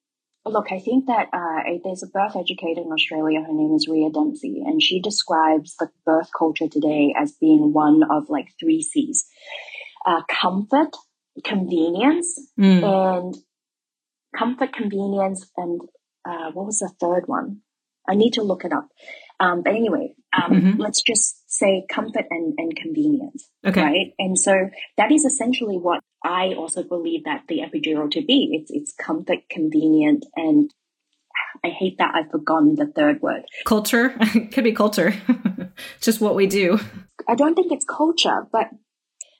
Look, I think that uh, there's a birth educator in Australia. Her name is Rhea Dempsey, and she describes the birth culture today as being one of like three C's: uh, comfort, convenience, mm. and comfort, convenience, and uh, what was the third one? I need to look it up. Um, but anyway, um, mm-hmm. let's just say comfort and, and convenience. Okay. Right. And so that is essentially what I also believe that the epidural to be. It's, it's comfort, convenient, and I hate that I've forgotten the third word. Culture. Could be culture. just what we do. I don't think it's culture, but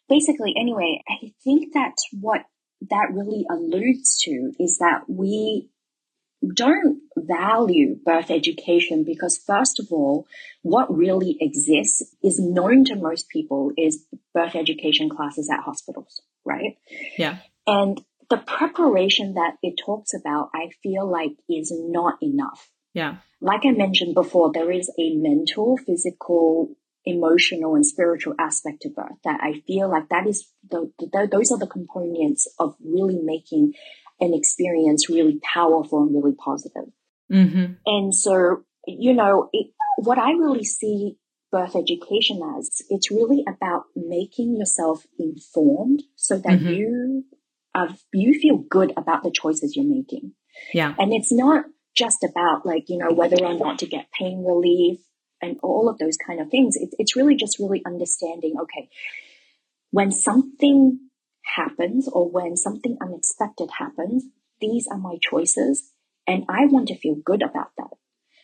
basically, anyway, I think that what that really alludes to is that we don't value birth education because first of all, what really exists is known to most people is birth education classes at hospitals, right? Yeah. And the preparation that it talks about, I feel like is not enough. Yeah. Like I mentioned before, there is a mental, physical, emotional and spiritual aspect to birth that I feel like that is the, the, those are the components of really making an experience really powerful and really positive. Mm-hmm. And so, you know, it, what I really see birth education as, it's really about making yourself informed so that mm-hmm. you are, you feel good about the choices you're making. Yeah. And it's not just about like, you know, whether or not to get pain relief and all of those kind of things. It, it's really just really understanding, okay, when something happens or when something unexpected happens, these are my choices and I want to feel good about that.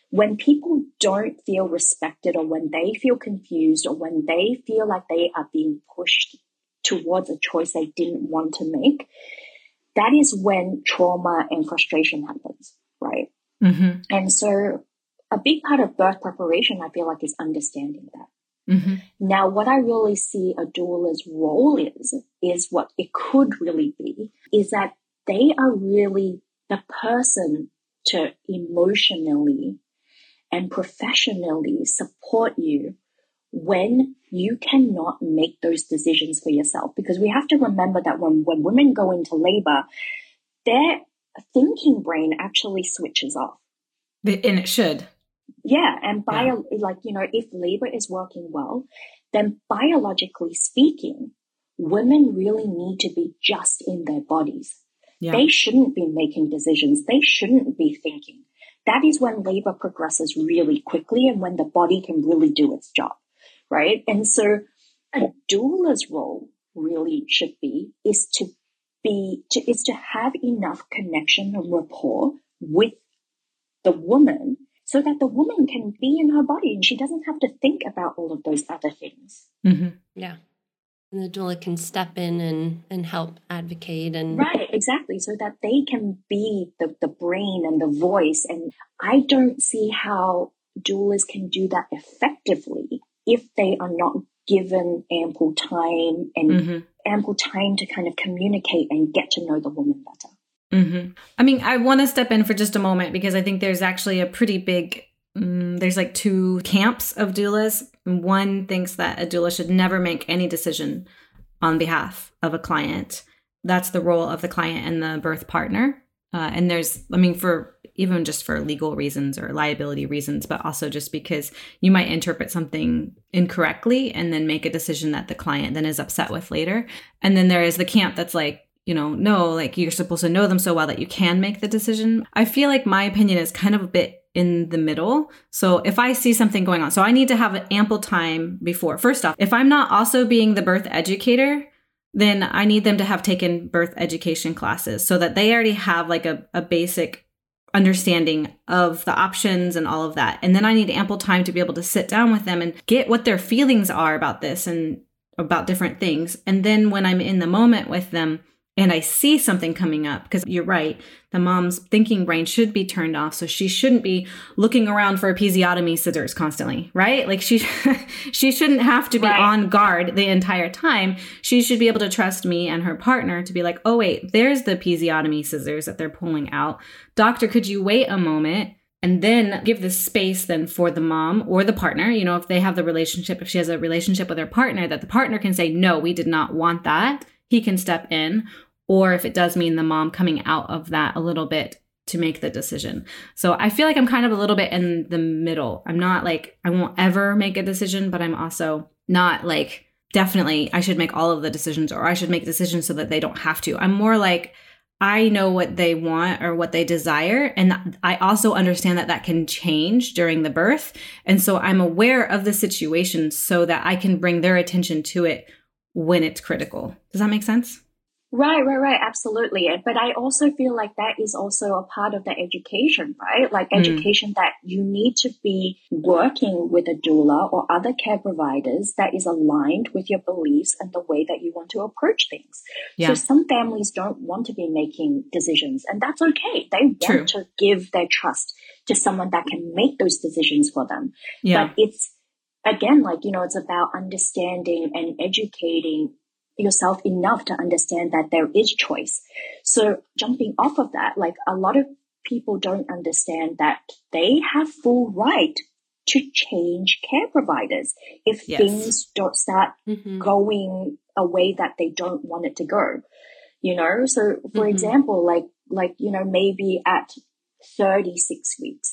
When people don't feel respected or when they feel confused or when they feel like they are being pushed towards a choice they didn't want to make, that is when trauma and frustration happens, right? Mm-hmm. And so a big part of birth preparation, I feel like, is understanding that. Mm-hmm. Now, what I really see a doula's role is, is what it could really be, is that they are really the person to emotionally and professionally support you when you cannot make those decisions for yourself. Because we have to remember that when, when women go into labor, their thinking brain actually switches off. And it should. Yeah. And bio, yeah. like, you know, if labor is working well, then biologically speaking, women really need to be just in their bodies. Yeah. They shouldn't be making decisions. They shouldn't be thinking. That is when labor progresses really quickly and when the body can really do its job right? And so a doula's role really should be is to be to, is to have enough connection and rapport with the woman so that the woman can be in her body and she doesn't have to think about all of those other things. Mm-hmm. Yeah. And the doula can step in and, and help advocate and right exactly so that they can be the, the brain and the voice and i don't see how doulas can do that effectively if they are not given ample time and mm-hmm. ample time to kind of communicate and get to know the woman better. Mm-hmm. I mean, I want to step in for just a moment because I think there's actually a pretty big, um, there's like two camps of doulas. One thinks that a doula should never make any decision on behalf of a client. That's the role of the client and the birth partner. Uh, and there's, I mean, for even just for legal reasons or liability reasons, but also just because you might interpret something incorrectly and then make a decision that the client then is upset with later. And then there is the camp that's like, you know, know, like you're supposed to know them so well that you can make the decision. I feel like my opinion is kind of a bit in the middle. So if I see something going on, so I need to have ample time before. First off, if I'm not also being the birth educator, then I need them to have taken birth education classes so that they already have like a, a basic understanding of the options and all of that. And then I need ample time to be able to sit down with them and get what their feelings are about this and about different things. And then when I'm in the moment with them, and I see something coming up, because you're right, the mom's thinking brain should be turned off. So she shouldn't be looking around for episiotomy scissors constantly, right? Like she, she shouldn't have to be right. on guard the entire time. She should be able to trust me and her partner to be like, oh, wait, there's the episiotomy scissors that they're pulling out. Doctor, could you wait a moment? and then give the space then for the mom or the partner you know if they have the relationship if she has a relationship with her partner that the partner can say no we did not want that he can step in or if it does mean the mom coming out of that a little bit to make the decision. So I feel like I'm kind of a little bit in the middle. I'm not like, I won't ever make a decision, but I'm also not like, definitely I should make all of the decisions or I should make decisions so that they don't have to. I'm more like, I know what they want or what they desire. And I also understand that that can change during the birth. And so I'm aware of the situation so that I can bring their attention to it when it's critical. Does that make sense? Right, right, right. Absolutely. But I also feel like that is also a part of the education, right? Like mm. education that you need to be working with a doula or other care providers that is aligned with your beliefs and the way that you want to approach things. Yeah. So some families don't want to be making decisions and that's okay. They want True. to give their trust to someone that can make those decisions for them. Yeah. But it's, again, like, you know, it's about understanding and educating yourself enough to understand that there is choice. So jumping off of that, like a lot of people don't understand that they have full right to change care providers if yes. things don't start mm-hmm. going a way that they don't want it to go. You know, so for mm-hmm. example, like, like, you know, maybe at 36 weeks,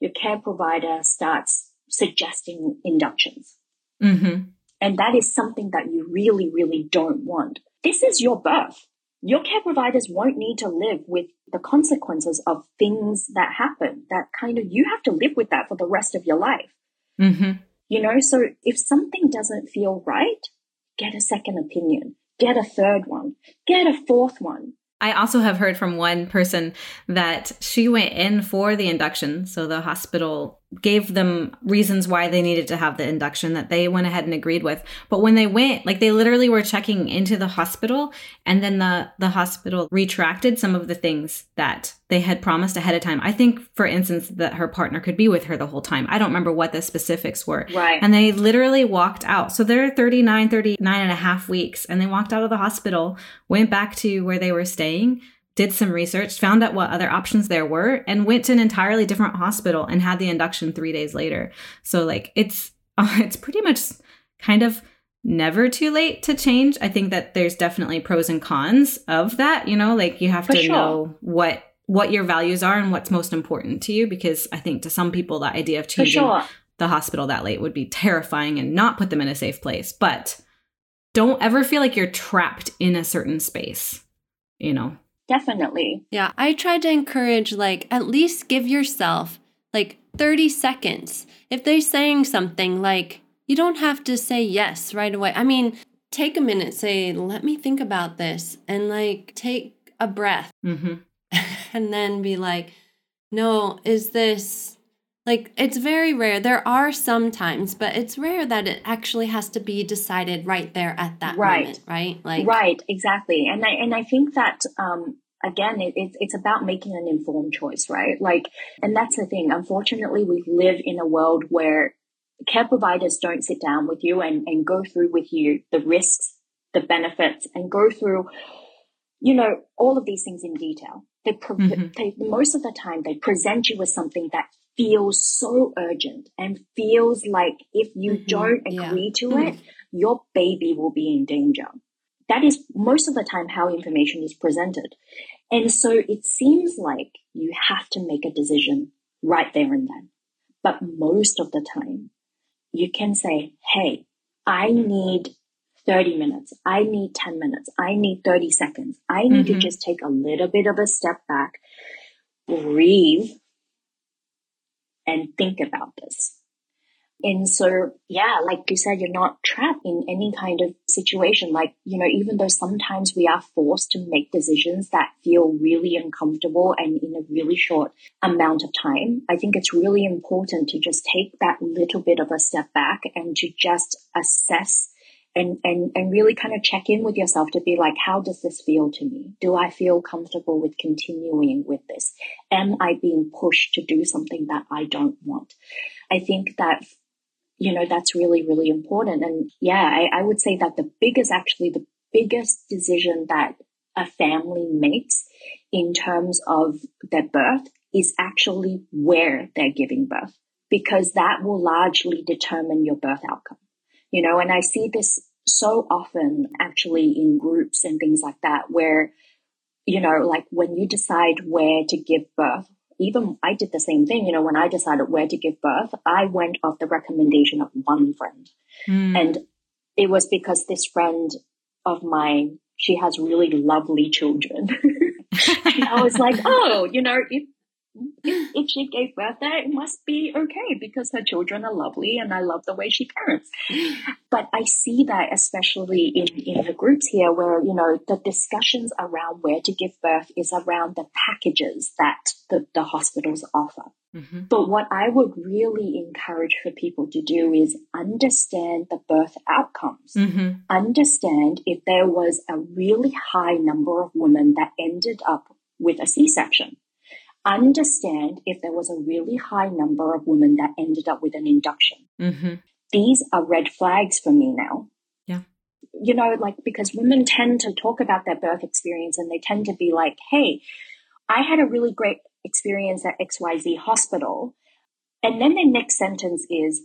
your care provider starts suggesting inductions. Mm-hmm. And that is something that you really, really don't want. This is your birth. Your care providers won't need to live with the consequences of things that happen that kind of you have to live with that for the rest of your life. Mm-hmm. You know, so if something doesn't feel right, get a second opinion, get a third one, get a fourth one. I also have heard from one person that she went in for the induction. So the hospital gave them reasons why they needed to have the induction that they went ahead and agreed with. But when they went, like they literally were checking into the hospital and then the the hospital retracted some of the things that they had promised ahead of time. I think for instance that her partner could be with her the whole time. I don't remember what the specifics were. Right. And they literally walked out. So they're 39 39 and a half weeks and they walked out of the hospital, went back to where they were staying did some research, found out what other options there were, and went to an entirely different hospital and had the induction three days later. So, like, it's it's pretty much kind of never too late to change. I think that there's definitely pros and cons of that, you know, like you have For to sure. know what what your values are and what's most important to you because I think to some people the idea of changing sure. the hospital that late would be terrifying and not put them in a safe place. But don't ever feel like you're trapped in a certain space, you know. Definitely. Yeah, I try to encourage like at least give yourself like 30 seconds. If they're saying something like you don't have to say yes right away. I mean, take a minute, say, let me think about this, and like take a breath. Mm-hmm. and then be like, no, is this like it's very rare. There are some times, but it's rare that it actually has to be decided right there at that right. moment, right? Like Right, exactly. And I and I think that um again, it, it, it's about making an informed choice, right? Like, and that's the thing. Unfortunately, we live in a world where care providers don't sit down with you and, and go through with you the risks, the benefits, and go through, you know, all of these things in detail. They, pre- mm-hmm. they, most of the time they present you with something that feels so urgent and feels like if you mm-hmm. don't agree yeah. to mm-hmm. it, your baby will be in danger. That is most of the time how information is presented. And so it seems like you have to make a decision right there and then. But most of the time, you can say, Hey, I need 30 minutes. I need 10 minutes. I need 30 seconds. I need mm-hmm. to just take a little bit of a step back, breathe, and think about this. And so, yeah, like you said, you're not trapped in any kind of situation. Like, you know, even though sometimes we are forced to make decisions that feel really uncomfortable and in a really short amount of time, I think it's really important to just take that little bit of a step back and to just assess and, and, and really kind of check in with yourself to be like, how does this feel to me? Do I feel comfortable with continuing with this? Am I being pushed to do something that I don't want? I think that you know, that's really, really important. And yeah, I, I would say that the biggest, actually, the biggest decision that a family makes in terms of their birth is actually where they're giving birth, because that will largely determine your birth outcome. You know, and I see this so often actually in groups and things like that, where, you know, like when you decide where to give birth, even I did the same thing. You know, when I decided where to give birth, I went off the recommendation of one friend. Mm. And it was because this friend of mine, she has really lovely children. I was like, oh, you know, if if, if she gave birth there, it must be okay because her children are lovely and I love the way she parents. But I see that especially in, in the groups here where, you know, the discussions around where to give birth is around the packages that the, the hospitals offer. Mm-hmm. But what I would really encourage for people to do is understand the birth outcomes. Mm-hmm. Understand if there was a really high number of women that ended up with a C-section understand if there was a really high number of women that ended up with an induction. Mm-hmm. These are red flags for me now. Yeah. You know, like because women tend to talk about their birth experience and they tend to be like, hey, I had a really great experience at XYZ hospital. And then the next sentence is,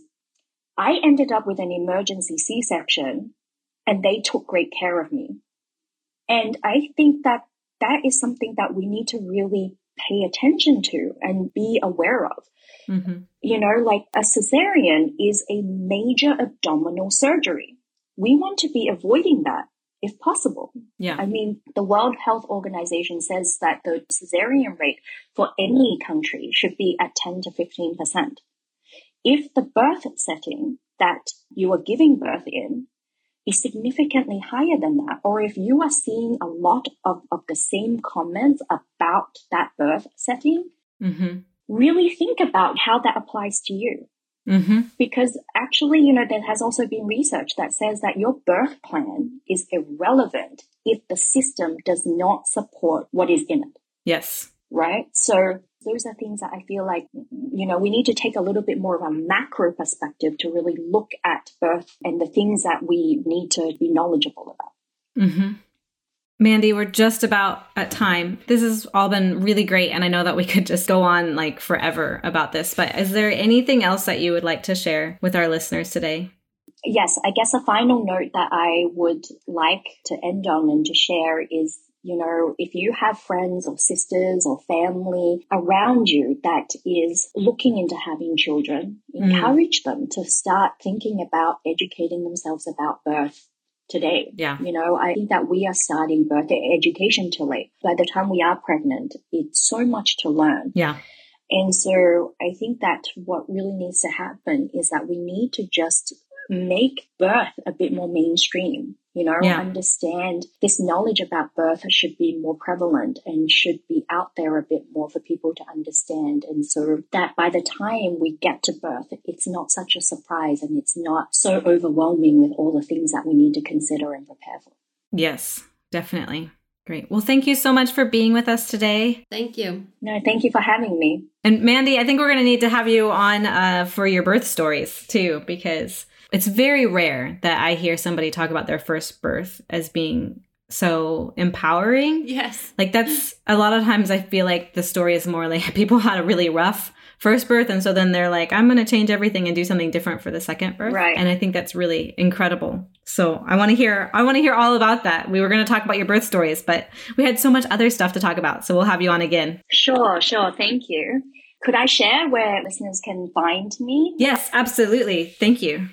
I ended up with an emergency C section and they took great care of me. And I think that that is something that we need to really pay attention to and be aware of. Mm-hmm. You know, like a cesarean is a major abdominal surgery. We want to be avoiding that if possible. Yeah. I mean, the World Health Organization says that the cesarean rate for any country should be at 10 to 15%. If the birth setting that you are giving birth in is significantly higher than that, or if you are seeing a lot of, of the same comments about that birth setting, mm-hmm. really think about how that applies to you. Mm-hmm. Because actually, you know, there has also been research that says that your birth plan is irrelevant if the system does not support what is in it. Yes. Right. So those are things that I feel like, you know, we need to take a little bit more of a macro perspective to really look at birth and the things that we need to be knowledgeable about. Mm-hmm. Mandy, we're just about at time. This has all been really great. And I know that we could just go on like forever about this, but is there anything else that you would like to share with our listeners today? Yes, I guess a final note that I would like to end on and to share is you know, if you have friends or sisters or family around you that is looking into having children, mm. encourage them to start thinking about educating themselves about birth today. Yeah. You know, I think that we are starting birth education too late. By the time we are pregnant, it's so much to learn. Yeah. And so I think that what really needs to happen is that we need to just make birth a bit more mainstream. You know, yeah. understand this knowledge about birth should be more prevalent and should be out there a bit more for people to understand. And so that by the time we get to birth, it's not such a surprise and it's not so overwhelming with all the things that we need to consider and prepare for. Yes, definitely. Great. Well, thank you so much for being with us today. Thank you. No, thank you for having me. And Mandy, I think we're going to need to have you on uh, for your birth stories too, because it's very rare that I hear somebody talk about their first birth as being so empowering. Yes. Like that's a lot of times I feel like the story is more like people had a really rough first birth and so then they're like I'm going to change everything and do something different for the second birth. Right. And I think that's really incredible. So I want to hear I want to hear all about that. We were going to talk about your birth stories, but we had so much other stuff to talk about. So we'll have you on again. Sure, sure. Thank you. Could I share where listeners can find me? Yes, absolutely. Thank you.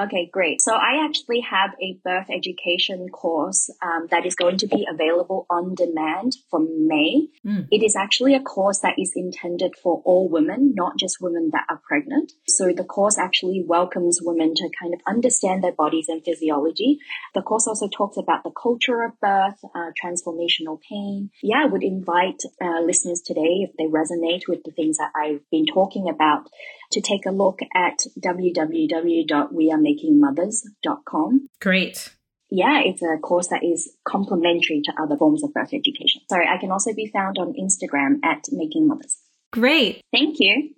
Okay, great. So I actually have a birth education course um, that is going to be available on demand from May. Mm. It is actually a course that is intended for all women, not just women that are pregnant. So the course actually welcomes women to kind of understand their bodies and physiology. The course also talks about the culture of birth, uh, transformational pain. Yeah, I would invite uh, listeners today, if they resonate with the things that I've been talking about, to take a look at www.wearemakingmothers.com. Great. Yeah, it's a course that is complementary to other forms of birth education. Sorry, I can also be found on Instagram at Making Mothers. Great. Thank you.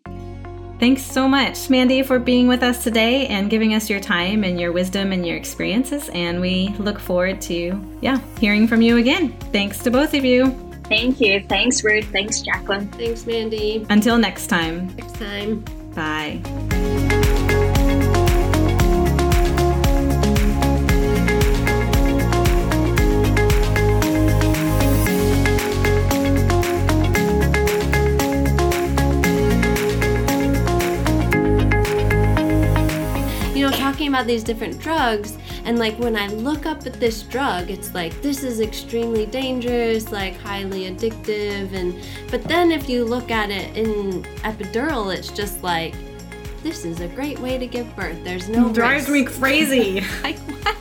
Thanks so much, Mandy, for being with us today and giving us your time and your wisdom and your experiences. And we look forward to, yeah, hearing from you again. Thanks to both of you. Thank you. Thanks, Ruth. Thanks, Jacquelyn. Thanks, Mandy. Until next time. Next time. Bye. You know, talking about these different drugs, and like when I look up at this drug, it's like this is extremely dangerous, like highly addictive, and but then if you look at it in epidural, it's just like this is a great way to give birth. There's no it drives risk. me crazy. like what?